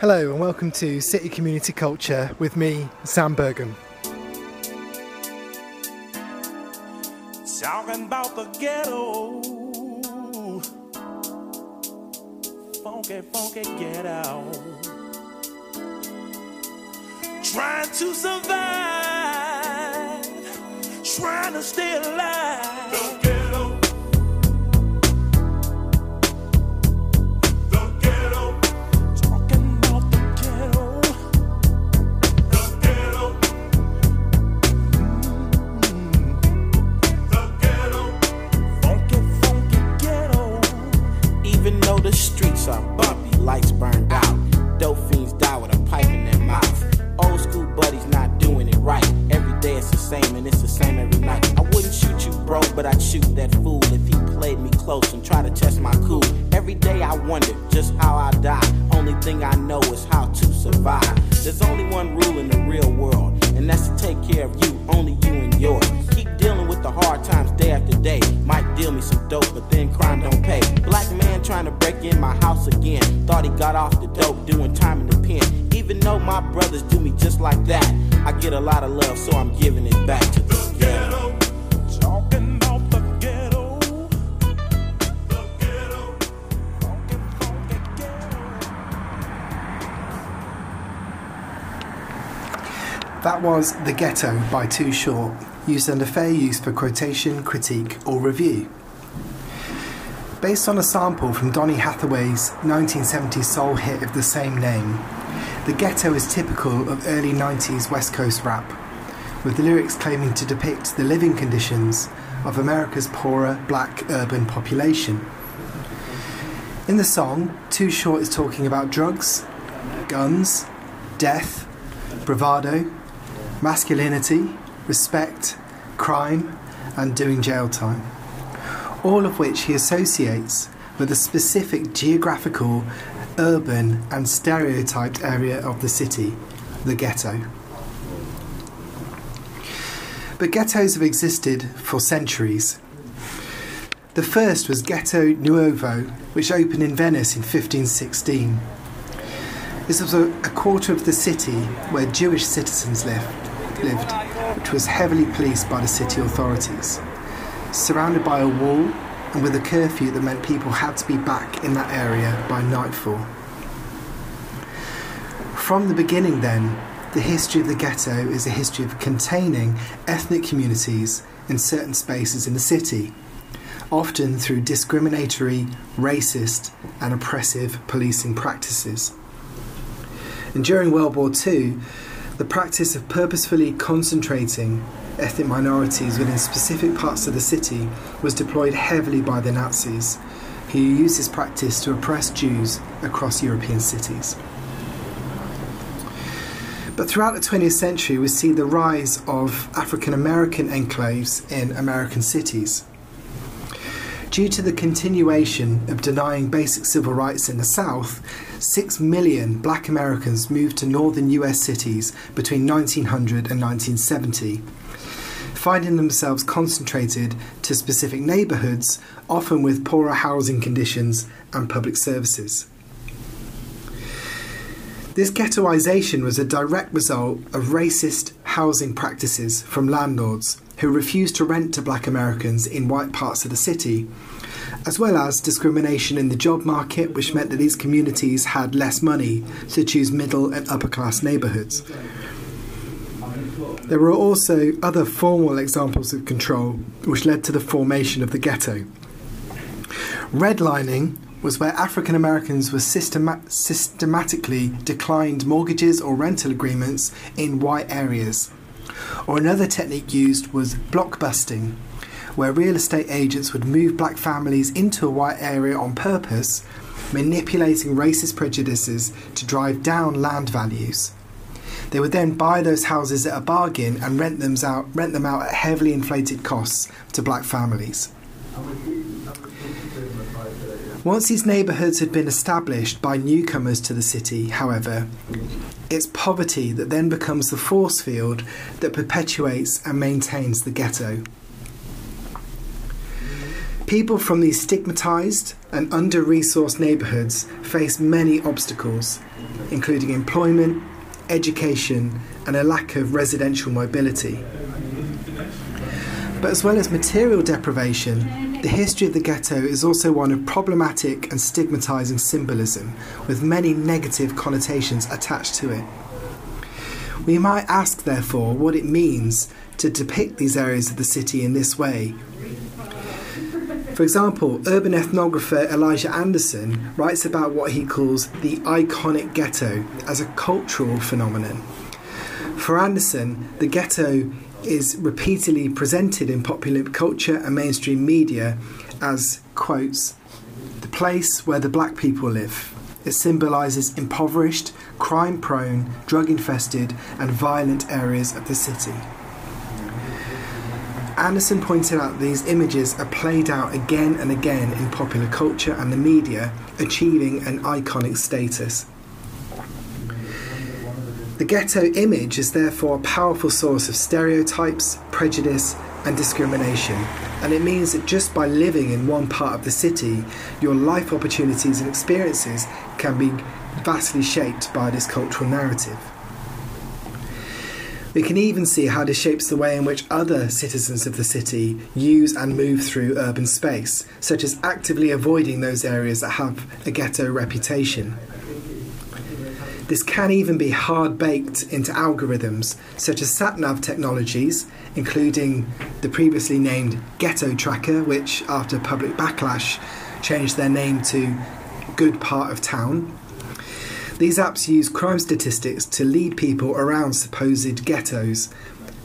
Hello and welcome to City Community Culture with me, Sam Burgum. Talking about the ghetto. Funky, funky ghetto. Trying to survive, trying to stay alive. One rule in the real world, and that's to take care of you, only you and yours. Keep dealing with the hard times day after day. Might deal me some dope, but then crime don't pay. Black man trying to break in my house again. Thought he got off the dope, doing time in the pen. Even though my brothers do me just like that, I get a lot of love, so I'm giving it back to the ghetto. That was The Ghetto by Too Short, used under fair use for quotation, critique, or review. Based on a sample from Donny Hathaway's 1970s soul hit of the same name, The Ghetto is typical of early 90s West Coast rap, with the lyrics claiming to depict the living conditions of America's poorer black urban population. In the song, Too Short is talking about drugs, guns, death, bravado, masculinity, respect, crime, and doing jail time. All of which he associates with a specific geographical, urban, and stereotyped area of the city, the ghetto. But ghettos have existed for centuries. The first was Ghetto Nuovo, which opened in Venice in 1516. This was a, a quarter of the city where Jewish citizens lived, lived, which was heavily policed by the city authorities. Surrounded by a wall and with a curfew that meant people had to be back in that area by nightfall. From the beginning, then, the history of the ghetto is a history of containing ethnic communities in certain spaces in the city, often through discriminatory, racist, and oppressive policing practices. And during World War II, the practice of purposefully concentrating ethnic minorities within specific parts of the city was deployed heavily by the Nazis, who used this practice to oppress Jews across European cities. But throughout the 20th century, we see the rise of African American enclaves in American cities. Due to the continuation of denying basic civil rights in the South, six million black Americans moved to northern US cities between 1900 and 1970, finding themselves concentrated to specific neighbourhoods, often with poorer housing conditions and public services. This ghettoisation was a direct result of racist housing practices from landlords who refused to rent to black Americans in white parts of the city, as well as discrimination in the job market, which meant that these communities had less money to choose middle and upper class neighbourhoods. There were also other formal examples of control which led to the formation of the ghetto. Redlining was where African Americans were systema- systematically declined mortgages or rental agreements in white areas. Or another technique used was blockbusting, where real estate agents would move black families into a white area on purpose, manipulating racist prejudices to drive down land values. They would then buy those houses at a bargain and rent them out, rent them out at heavily inflated costs to black families. Once these neighbourhoods had been established by newcomers to the city, however, it's poverty that then becomes the force field that perpetuates and maintains the ghetto. People from these stigmatised and under resourced neighbourhoods face many obstacles, including employment, education, and a lack of residential mobility. But as well as material deprivation, the history of the ghetto is also one of problematic and stigmatising symbolism, with many negative connotations attached to it. We might ask, therefore, what it means to depict these areas of the city in this way. For example, urban ethnographer Elijah Anderson writes about what he calls the iconic ghetto as a cultural phenomenon. For Anderson, the ghetto is repeatedly presented in popular culture and mainstream media as, quotes, the place where the black people live. It symbolises impoverished, crime prone, drug infested, and violent areas of the city. Anderson pointed out these images are played out again and again in popular culture and the media, achieving an iconic status. The ghetto image is therefore a powerful source of stereotypes, prejudice, and discrimination, and it means that just by living in one part of the city, your life opportunities and experiences can be vastly shaped by this cultural narrative. We can even see how this shapes the way in which other citizens of the city use and move through urban space, such as actively avoiding those areas that have a ghetto reputation. This can even be hard baked into algorithms such as SatNav technologies, including the previously named Ghetto Tracker, which, after public backlash, changed their name to Good Part of Town. These apps use crime statistics to lead people around supposed ghettos,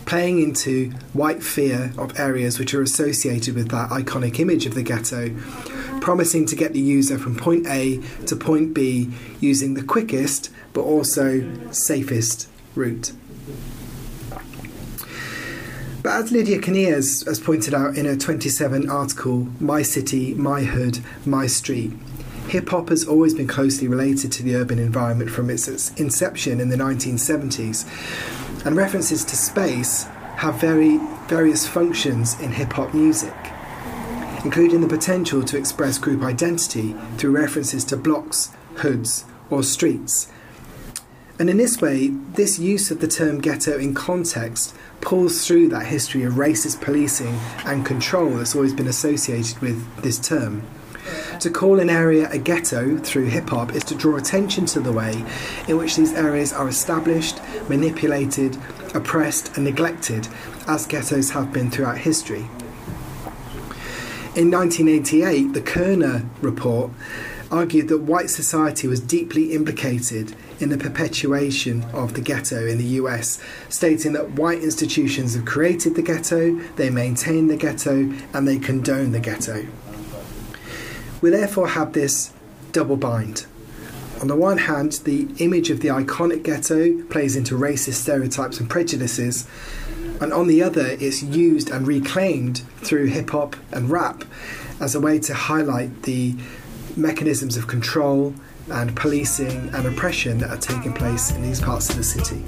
playing into white fear of areas which are associated with that iconic image of the ghetto, promising to get the user from point A to point B using the quickest but also safest route. But as Lydia Kinnear has, has pointed out in her 27 article, My City, My Hood, My Street, hip hop has always been closely related to the urban environment from its inception in the 1970s, and references to space have very various functions in hip hop music, including the potential to express group identity through references to blocks, hoods, or streets. And in this way, this use of the term ghetto in context pulls through that history of racist policing and control that's always been associated with this term. To call an area a ghetto through hip hop is to draw attention to the way in which these areas are established, manipulated, oppressed, and neglected, as ghettos have been throughout history. In 1988, the Kerner report argued that white society was deeply implicated in the perpetuation of the ghetto in the US, stating that white institutions have created the ghetto, they maintain the ghetto, and they condone the ghetto. We therefore have this double bind. On the one hand, the image of the iconic ghetto plays into racist stereotypes and prejudices, and on the other, it's used and reclaimed through hip hop and rap as a way to highlight the mechanisms of control and policing and oppression that are taking place in these parts of the city.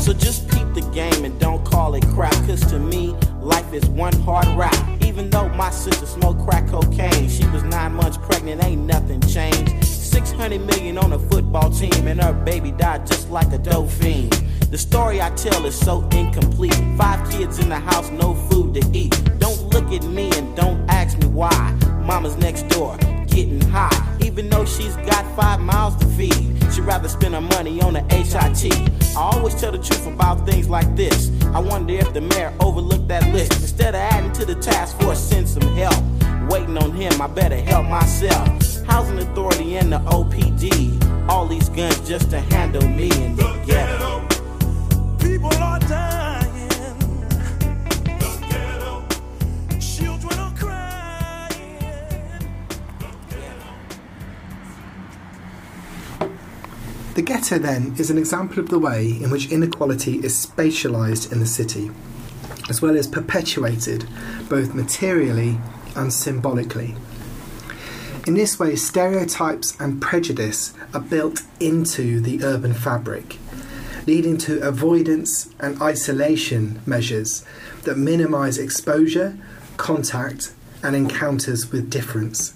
So just the game and don't call it crap, cause to me, life is one hard rap. Even though my sister smoked crack cocaine, she was nine months pregnant, ain't nothing changed. 600 million on a football team, and her baby died just like a dope fiend. The story I tell is so incomplete. Five kids in the house, no food to eat. Don't look at me and don't ask me why. Mama's next door, getting high. Even though she's got five miles to feed, she'd rather spend her money on a HIT. I always tell the truth about things like this. I wonder if the mayor overlooked that list. Instead of adding to the task force, send some help. Waiting on him, I better help myself. Housing Authority and the OPD. All these guns just to handle me in the ghetto. People are dying. The ghetto, then, is an example of the way in which inequality is spatialised in the city, as well as perpetuated both materially and symbolically. In this way, stereotypes and prejudice are built into the urban fabric, leading to avoidance and isolation measures that minimise exposure, contact, and encounters with difference.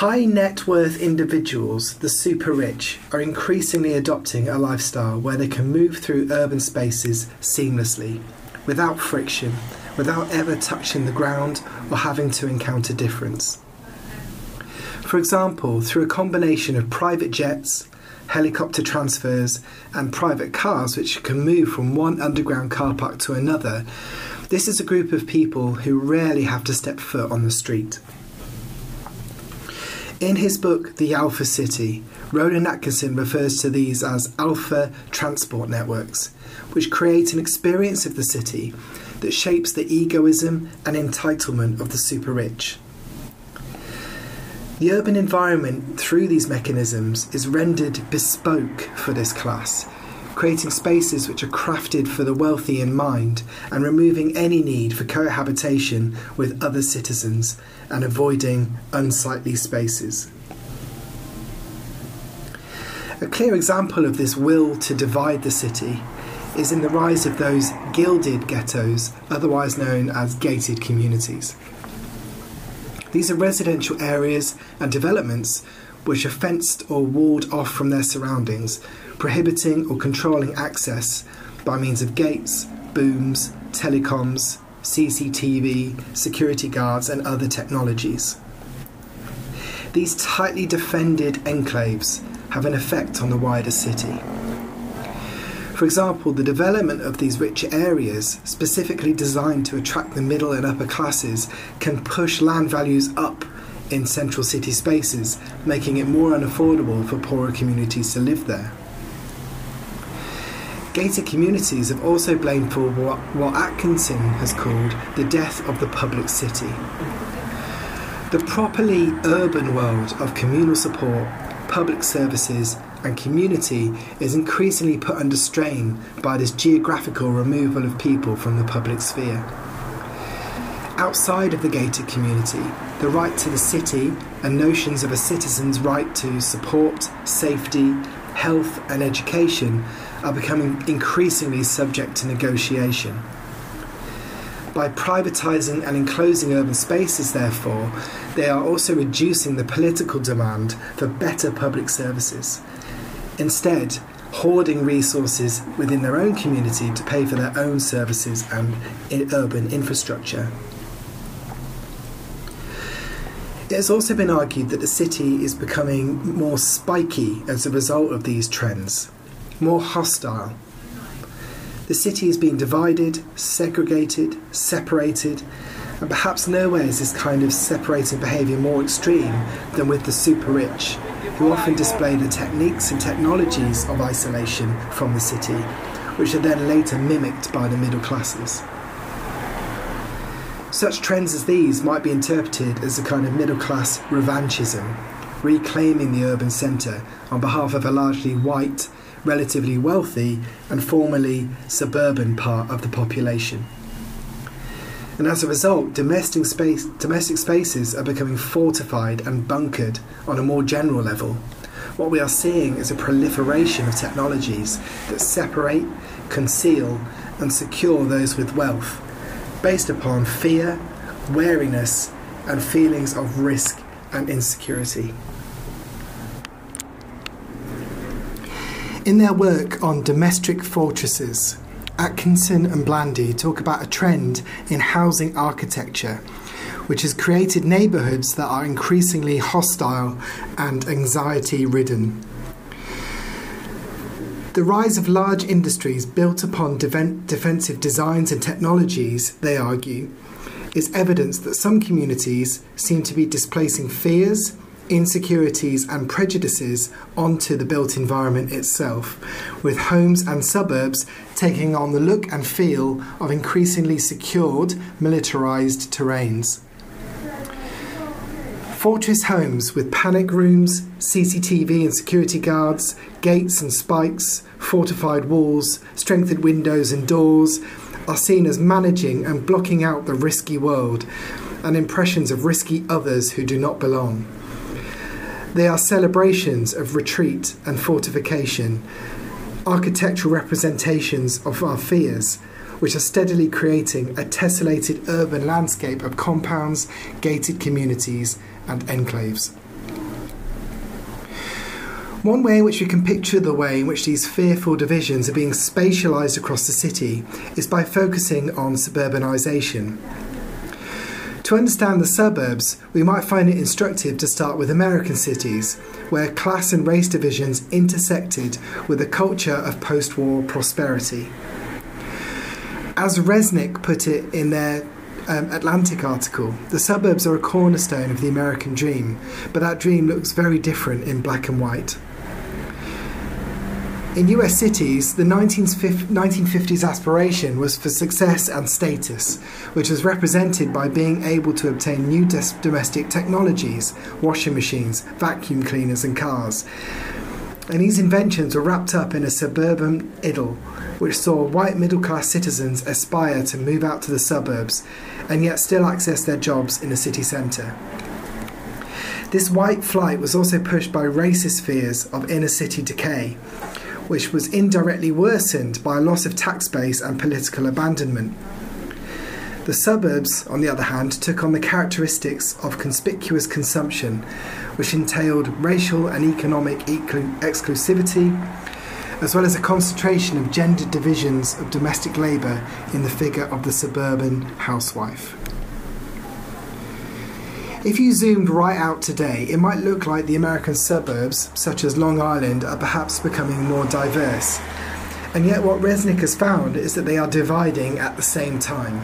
High net worth individuals, the super rich, are increasingly adopting a lifestyle where they can move through urban spaces seamlessly, without friction, without ever touching the ground or having to encounter difference. For example, through a combination of private jets, helicopter transfers, and private cars which can move from one underground car park to another, this is a group of people who rarely have to step foot on the street. In his book, The Alpha City, Rowland Atkinson refers to these as alpha transport networks, which create an experience of the city that shapes the egoism and entitlement of the super rich. The urban environment, through these mechanisms, is rendered bespoke for this class, creating spaces which are crafted for the wealthy in mind and removing any need for cohabitation with other citizens and avoiding unsightly spaces. A clear example of this will to divide the city is in the rise of those gilded ghettos, otherwise known as gated communities. These are residential areas and developments which are fenced or walled off from their surroundings, prohibiting or controlling access by means of gates, booms, telecoms, CCTV, security guards, and other technologies. These tightly defended enclaves have an effect on the wider city. For example, the development of these richer areas, specifically designed to attract the middle and upper classes, can push land values up in central city spaces, making it more unaffordable for poorer communities to live there. Gated communities have also blamed for what, what Atkinson has called the death of the public city. The properly urban world of communal support, public services, and community is increasingly put under strain by this geographical removal of people from the public sphere. Outside of the gated community, the right to the city and notions of a citizen's right to support, safety, health, and education are becoming increasingly subject to negotiation. By privatising and enclosing urban spaces, therefore, they are also reducing the political demand for better public services. Instead, hoarding resources within their own community to pay for their own services and urban infrastructure. It has also been argued that the city is becoming more spiky as a result of these trends more hostile. The city is being divided, segregated, separated, and perhaps nowhere is this kind of separating behaviour more extreme than with the super rich, who often display the techniques and technologies of isolation from the city, which are then later mimicked by the middle classes. Such trends as these might be interpreted as a kind of middle class revanchism, reclaiming the urban centre on behalf of a largely white, relatively wealthy and formerly suburban part of the population. And as a result, domestic, space, domestic spaces are becoming fortified and bunkered on a more general level. What we are seeing is a proliferation of technologies that separate, conceal, and secure those with wealth, based upon fear, wariness, and feelings of risk and insecurity. In their work on domestic fortresses, Atkinson and Blandy talk about a trend in housing architecture, which has created neighbourhoods that are increasingly hostile and anxiety ridden. The rise of large industries built upon defensive designs and technologies, they argue, is evidence that some communities seem to be displacing fears, insecurities and prejudices onto the built environment itself, with homes and suburbs taking on the look and feel of increasingly secured, militarised terrains. Fortress homes with panic rooms, CCTV and security guards, gates and spikes, fortified walls, strengthened windows and doors are seen as managing and blocking out the risky world and impressions of risky others who do not belong They are celebrations of retreat and fortification, architectural representations of our fears, which are steadily creating a tessellated urban landscape of compounds, gated communities, and enclaves. One way in which we can picture the way in which these fearful divisions are being spatialised across the city is by focusing on suburbanisation. To understand the suburbs, we might find it instructive to start with American cities, where class and race divisions intersected with a culture of post war prosperity. As Resnick put it in their um, Atlantic article, the suburbs are a cornerstone of the American dream, but that dream looks very different in black and white. In US cities, the 1950s aspiration was for success and status, which was represented by being able to obtain new domestic technologies, washing machines, vacuum cleaners, and cars. And these inventions were wrapped up in a suburban idyll, which saw white middle class citizens aspire to move out to the suburbs and yet still access their jobs in the city centre. This white flight was also pushed by racist fears of inner city decay, which was indirectly worsened by a loss of tax base and political abandonment. The suburbs, on the other hand, took on the characteristics of conspicuous consumption, which entailed racial and economic exclusivity, as well as a concentration of gendered divisions of domestic labour in the figure of the suburban housewife. If you zoomed right out today, it might look like the American suburbs, such as Long Island, are perhaps becoming more diverse. And yet, what Resnick has found is that they are dividing at the same time.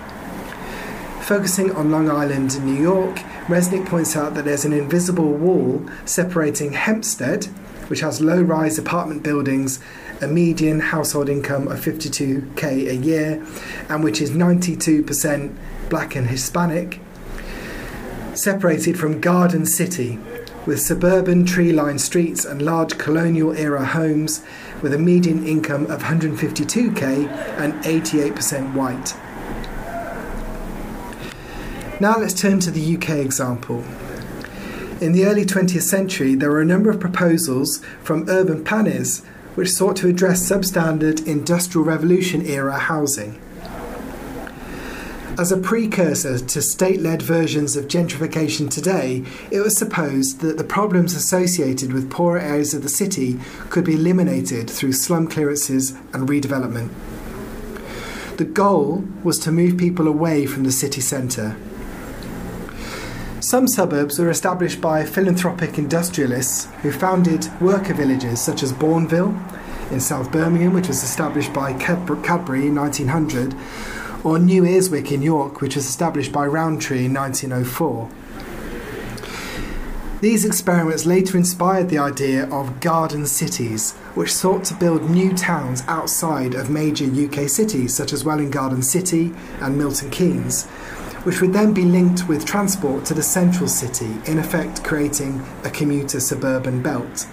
Focusing on Long Island and New York, Resnick points out that there's an invisible wall separating Hempstead, which has low rise apartment buildings, a median household income of 52k a year, and which is 92% black and Hispanic, separated from Garden City, with suburban tree lined streets and large colonial era homes with a median income of 152k and 88% white. Now let's turn to the UK example. In the early 20th century, there were a number of proposals from urban planners which sought to address substandard Industrial Revolution era housing. As a precursor to state led versions of gentrification today, it was supposed that the problems associated with poorer areas of the city could be eliminated through slum clearances and redevelopment. The goal was to move people away from the city centre. Some suburbs were established by philanthropic industrialists who founded worker villages such as Bournville in South Birmingham, which was established by Cadbury in 1900 or New Earswick in York, which was established by Rowntree in 1904. These experiments later inspired the idea of garden cities, which sought to build new towns outside of major UK cities such as Welwyn Garden City and Milton Keynes, which would then be linked with transport to the central city, in effect creating a commuter suburban belt.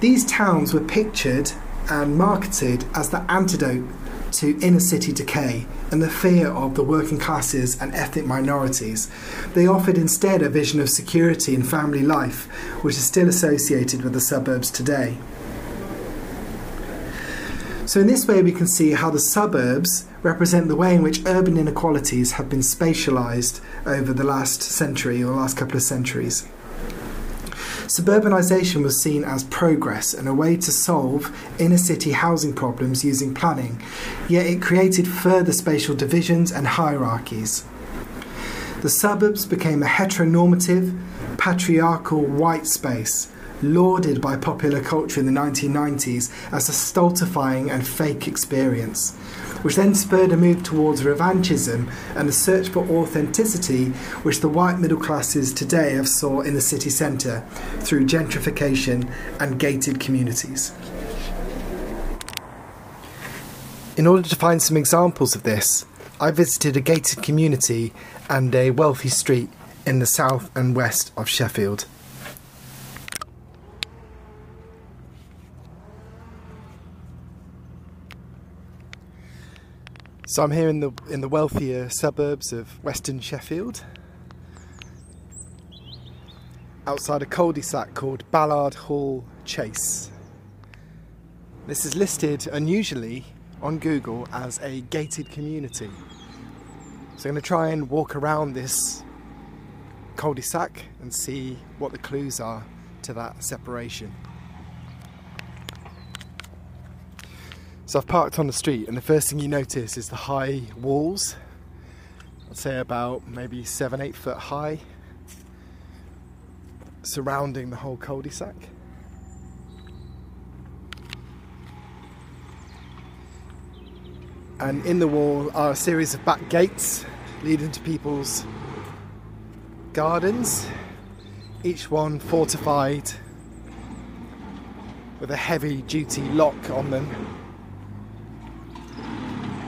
These towns were pictured and marketed as the antidote to inner city decay and the fear of the working classes and ethnic minorities. They offered instead a vision of security and family life, which is still associated with the suburbs today. So, in this way, we can see how the suburbs represent the way in which urban inequalities have been spatialised over the last century or last couple of centuries. Suburbanisation was seen as progress and a way to solve inner city housing problems using planning, yet it created further spatial divisions and hierarchies. The suburbs became a heteronormative, patriarchal white space, lauded by popular culture in the 1990s as a stultifying and fake experience which then spurred a move towards revanchism and a search for authenticity, which the white middle classes today have sought in the city centre through gentrification and gated communities. In order to find some examples of this, I visited a gated community and a wealthy street in the south and west of Sheffield. So I'm here in the in the wealthier suburbs of Western Sheffield. outside a cul-de-sac called Ballard Hall Chase. This is listed unusually on Google as a gated community. So I'm going to try and walk around this cul-de-sac and see what the clues are to that separation. So I've parked on the street and the first thing you notice is the high walls. I'd say about maybe seven, eight foot high surrounding the whole cul-de-sac. And in the wall are a series of back gates leading to people's gardens, each one fortified with a heavy duty lock on them,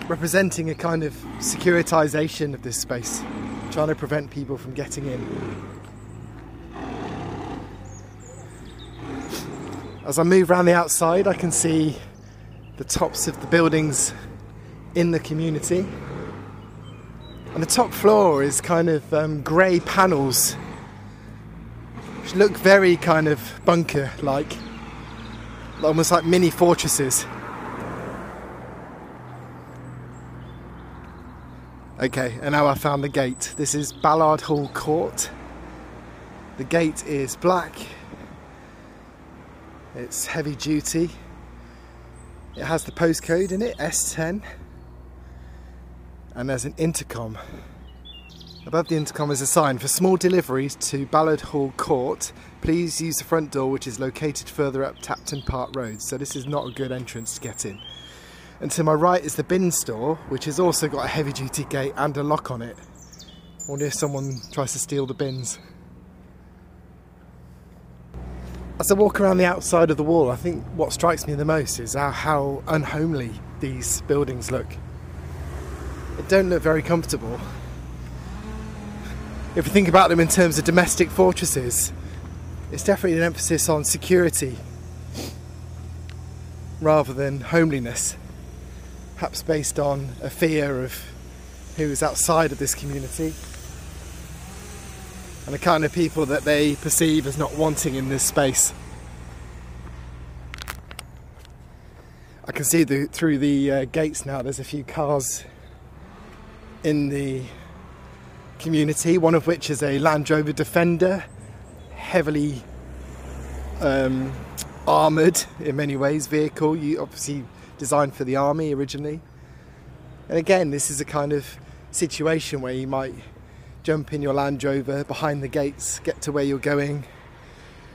representing a kind of securitization of this space, trying to prevent people from getting in. As I move around the outside, I can see the tops of the buildings in the community. And the top floor is kind of um, grey panels, which look very kind of bunker like, almost like mini fortresses. Okay, and now I found the gate. This is Ballard Hall Court. The gate is black it's heavy duty. It has the postcode in it, S10. And there's an intercom. Above the intercom is a sign for small deliveries to Ballard Hall Court. Please use the front door, which is located further up Tapton Park Road. So this is not a good entrance to get in. And to my right is the bin store, which has also got a heavy duty gate and a lock on it. I wonder if someone tries to steal the bins. As I walk around the outside of the wall, I think what strikes me the most is how, unhomely these buildings look. They don't look very comfortable. If you think about them in terms of domestic fortresses, it's definitely an emphasis on security rather than homeliness. Perhaps based on a fear of who is outside of this community and the kind of people that they perceive as not wanting in this space. I can see the, through the uh, gates now there's a few cars in the community, one of which is a Land Rover Defender, heavily um, armoured in many ways vehicle, you obviously designed for the army originally. And again, this is a kind of situation where you might jump in your Land Rover behind the gates, get to where you're going,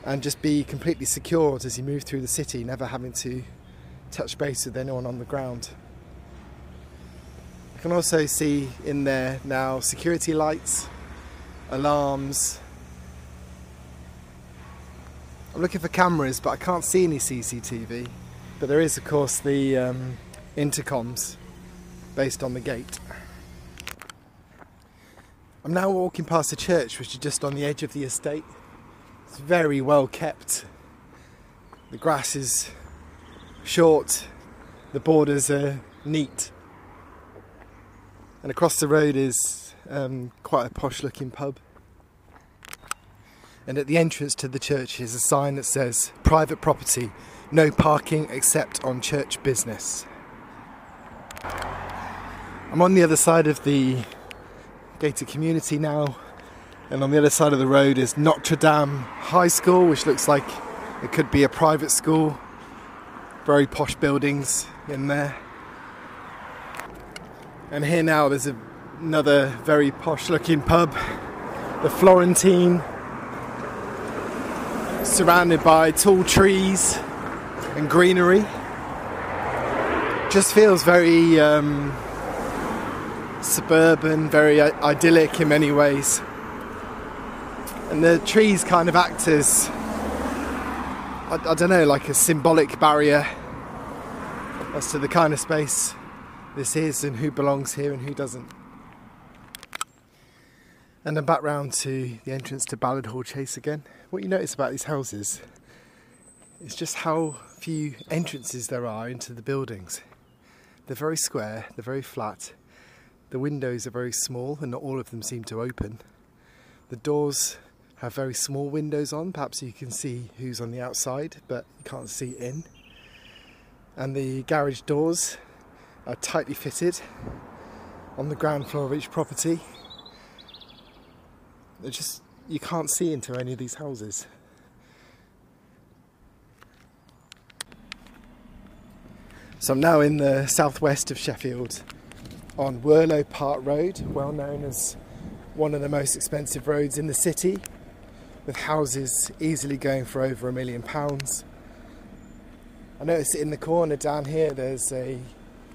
and just be completely secured as you move through the city, never having to touch base with anyone on the ground. I can also see in there now security lights, alarms. I'm looking for cameras, but I can't see any CCTV. But there is, of course, the um, intercoms based on the gate. I'm now walking past a church which is just on the edge of the estate. It's very well kept. The grass is short, the borders are neat. And across the road is um, quite a posh looking pub. And at the entrance to the church is a sign that says private property, no parking except on church business. I'm on the other side of the gated community now. And on the other side of the road is Notre Dame High School, which looks like it could be a private school. Very posh buildings in there. And here now there's a, another very posh looking pub, the Florentine, surrounded by tall trees and greenery. Just feels very um, suburban, very idyllic in many ways. And the trees kind of act as, I, I don't know, like a symbolic barrier as to the kind of space this is and who belongs here and who doesn't. And then back round to the entrance to Ballard Hall Chase again. What you notice about these houses is just how few entrances there are into the buildings. They're very square, they're very flat, the windows are very small and not all of them seem to open. The doors have very small windows on. Perhaps you can see who's on the outside, but you can't see in. And the garage doors are tightly fitted on the ground floor of each property. They're just you can't see into any of these houses. So I'm now in the southwest of Sheffield on Whirlow Park Road, well known as one of the most expensive roads in the city, with houses easily going for over a million pounds. I notice in the corner down here there's a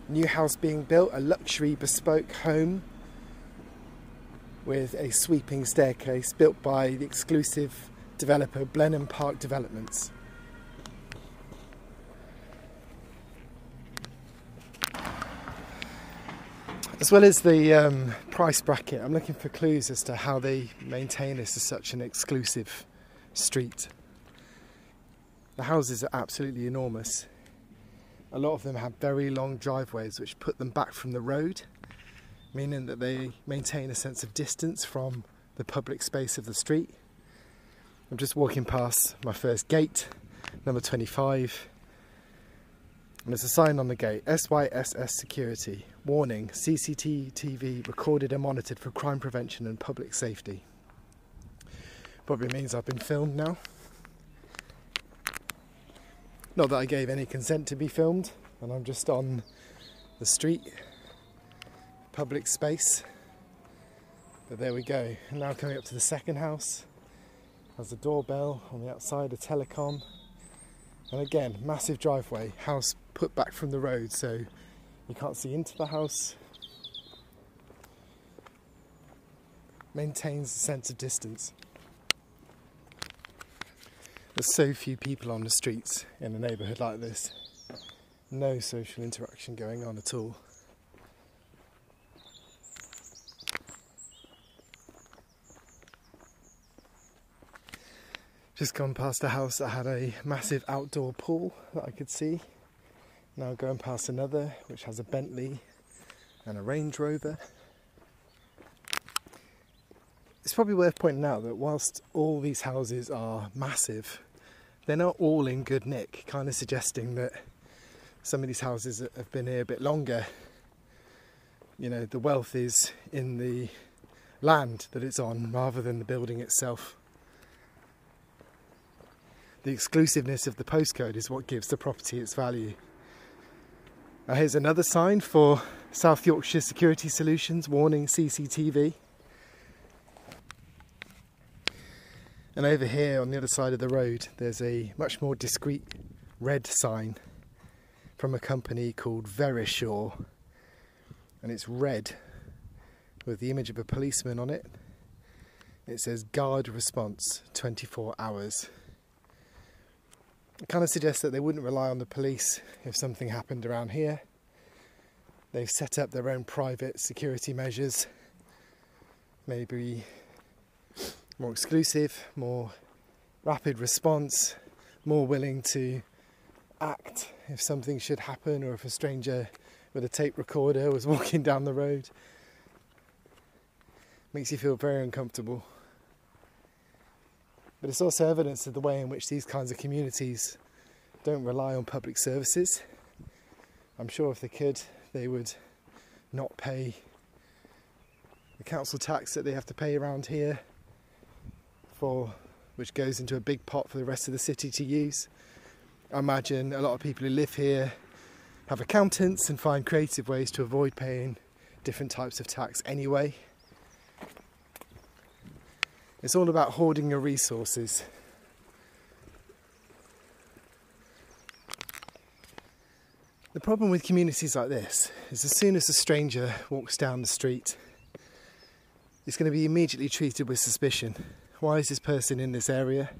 new house being built, a luxury bespoke home with a sweeping staircase built by the exclusive developer Blenheim Park Developments. As well as the um, price bracket, I'm looking for clues as to how they maintain this as such an exclusive street. The houses are absolutely enormous. A lot of them have very long driveways which put them back from the road, meaning that they maintain a sense of distance from the public space of the street. I'm just walking past my first gate, number 25, and there's a sign on the gate SYSS Security. Warning CCTV recorded and monitored for crime prevention and public safety. Probably means I've been filmed now. Not that I gave any consent to be filmed, and I'm just on the street, public space. But there we go. now coming up to the second house. Has a doorbell on the outside, a telecom. And again, massive driveway, house put back from the road, so you can't see into the house. Maintains a sense of distance. There's so few people on the streets in a neighbourhood like this. No social interaction going on at all. Just gone past a house that had a massive outdoor pool that I could see. Now going past another which has a Bentley and a Range Rover. It's probably worth pointing out that whilst all these houses are massive, they're not all in good nick, kind of suggesting that some of these houses have been here a bit longer. You know, the wealth is in the land that it's on rather than the building itself. The exclusiveness of the postcode is what gives the property its value. Now here's another sign for South Yorkshire Security Solutions warning CCTV. And over here on the other side of the road, there's a much more discreet red sign from a company called Verisure. And it's red with the image of a policeman on it. It says guard response 24 hours. It kind of suggests that they wouldn't rely on the police if something happened around here. They've set up their own private security measures, maybe more exclusive, more rapid response, more willing to act if something should happen or if a stranger with a tape recorder was walking down the road. Makes you feel very uncomfortable. But it's also evidence of the way in which these kinds of communities don't rely on public services. I'm sure if they could, they would not pay the council tax that they have to pay around here for which goes into a big pot for the rest of the city to use. I imagine a lot of people who live here have accountants and find creative ways to avoid paying different types of tax anyway. It's all about hoarding your resources. The problem with communities like this is as soon as a stranger walks down the street, it's going to be immediately treated with suspicion. Why is this person in this area?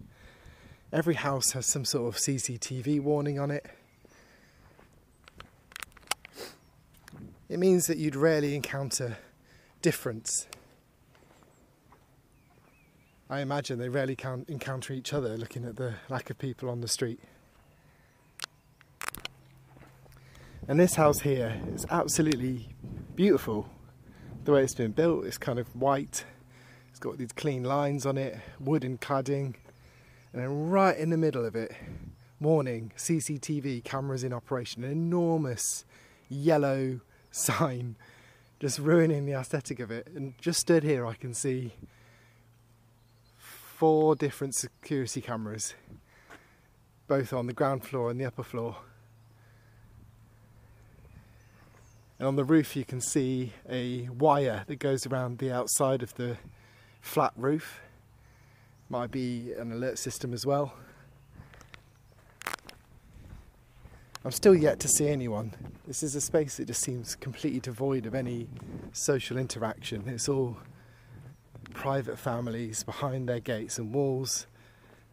Every house has some sort of CCTV warning on it. It means that you'd rarely encounter difference I imagine they rarely can encounter each other looking at the lack of people on the street. And this house here is absolutely beautiful. The way it's been built, it's kind of white, it's got these clean lines on it, wooden cladding, and then right in the middle of it, warning CCTV cameras in operation. An enormous yellow sign just ruining the aesthetic of it. And just stood here, I can see four different security cameras, both on the ground floor and the upper floor. And on the roof, you can see a wire that goes around the outside of the flat roof. Might be an alert system as well. I'm still yet to see anyone. This is a space that just seems completely devoid of any social interaction. It's all private families behind their gates and walls,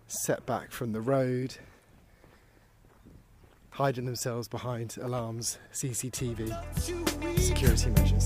set back from the road, hiding themselves behind alarms, CCTV, security measures.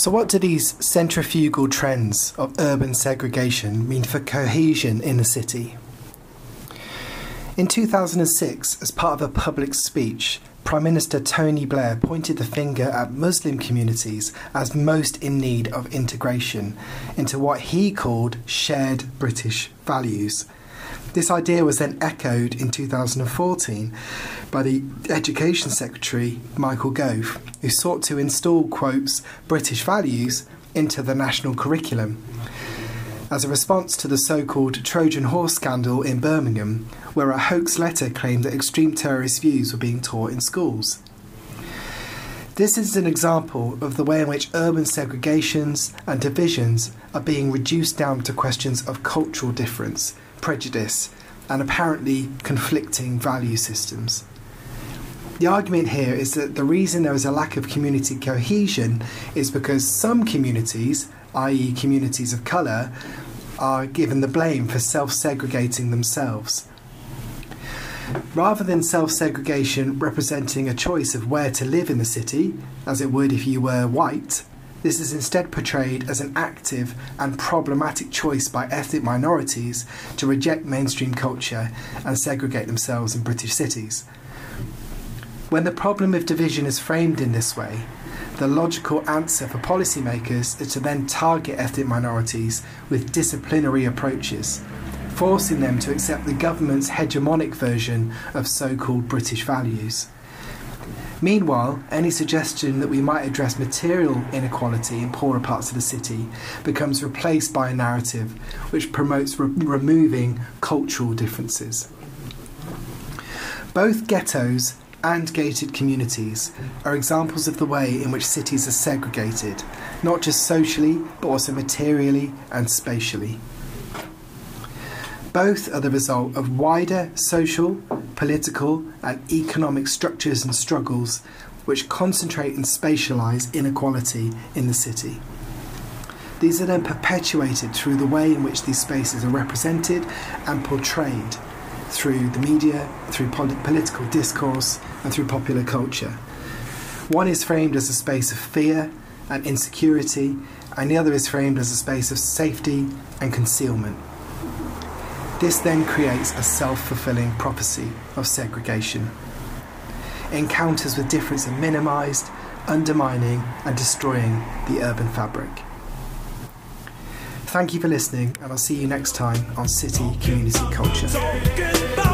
So, what do these centrifugal trends of urban segregation mean for cohesion in a city? In 2006, as part of a public speech, Prime Minister Tony Blair pointed the finger at Muslim communities as most in need of integration into what he called shared British values. This idea was then echoed in 2014 by the Education Secretary Michael Gove, who sought to install, quotes, British values into the national curriculum. As a response to the so called Trojan horse scandal in Birmingham, where a hoax letter claimed that extreme terrorist views were being taught in schools. This is an example of the way in which urban segregations and divisions are being reduced down to questions of cultural difference, prejudice, and apparently conflicting value systems. The argument here is that the reason there is a lack of community cohesion is because some communities, i.e., communities of colour, are given the blame for self segregating themselves. Rather than self segregation representing a choice of where to live in the city, as it would if you were white, this is instead portrayed as an active and problematic choice by ethnic minorities to reject mainstream culture and segregate themselves in British cities. When the problem of division is framed in this way, the logical answer for policymakers is to then target ethnic minorities with disciplinary approaches, forcing them to accept the government's hegemonic version of so called British values. Meanwhile, any suggestion that we might address material inequality in poorer parts of the city becomes replaced by a narrative which promotes re- removing cultural differences. Both ghettos and gated communities are examples of the way in which cities are segregated, not just socially, but also materially and spatially. Both are the result of wider social, political, and economic structures and struggles which concentrate and spatialise inequality in the city. These are then perpetuated through the way in which these spaces are represented and portrayed through the media, through pol- political discourse, and through popular culture. One is framed as a space of fear and insecurity, and the other is framed as a space of safety and concealment. This then creates a self fulfilling prophecy of segregation. Encounters with difference are minimised, undermining and destroying the urban fabric. Thank you for listening, and I'll see you next time on City Community Culture.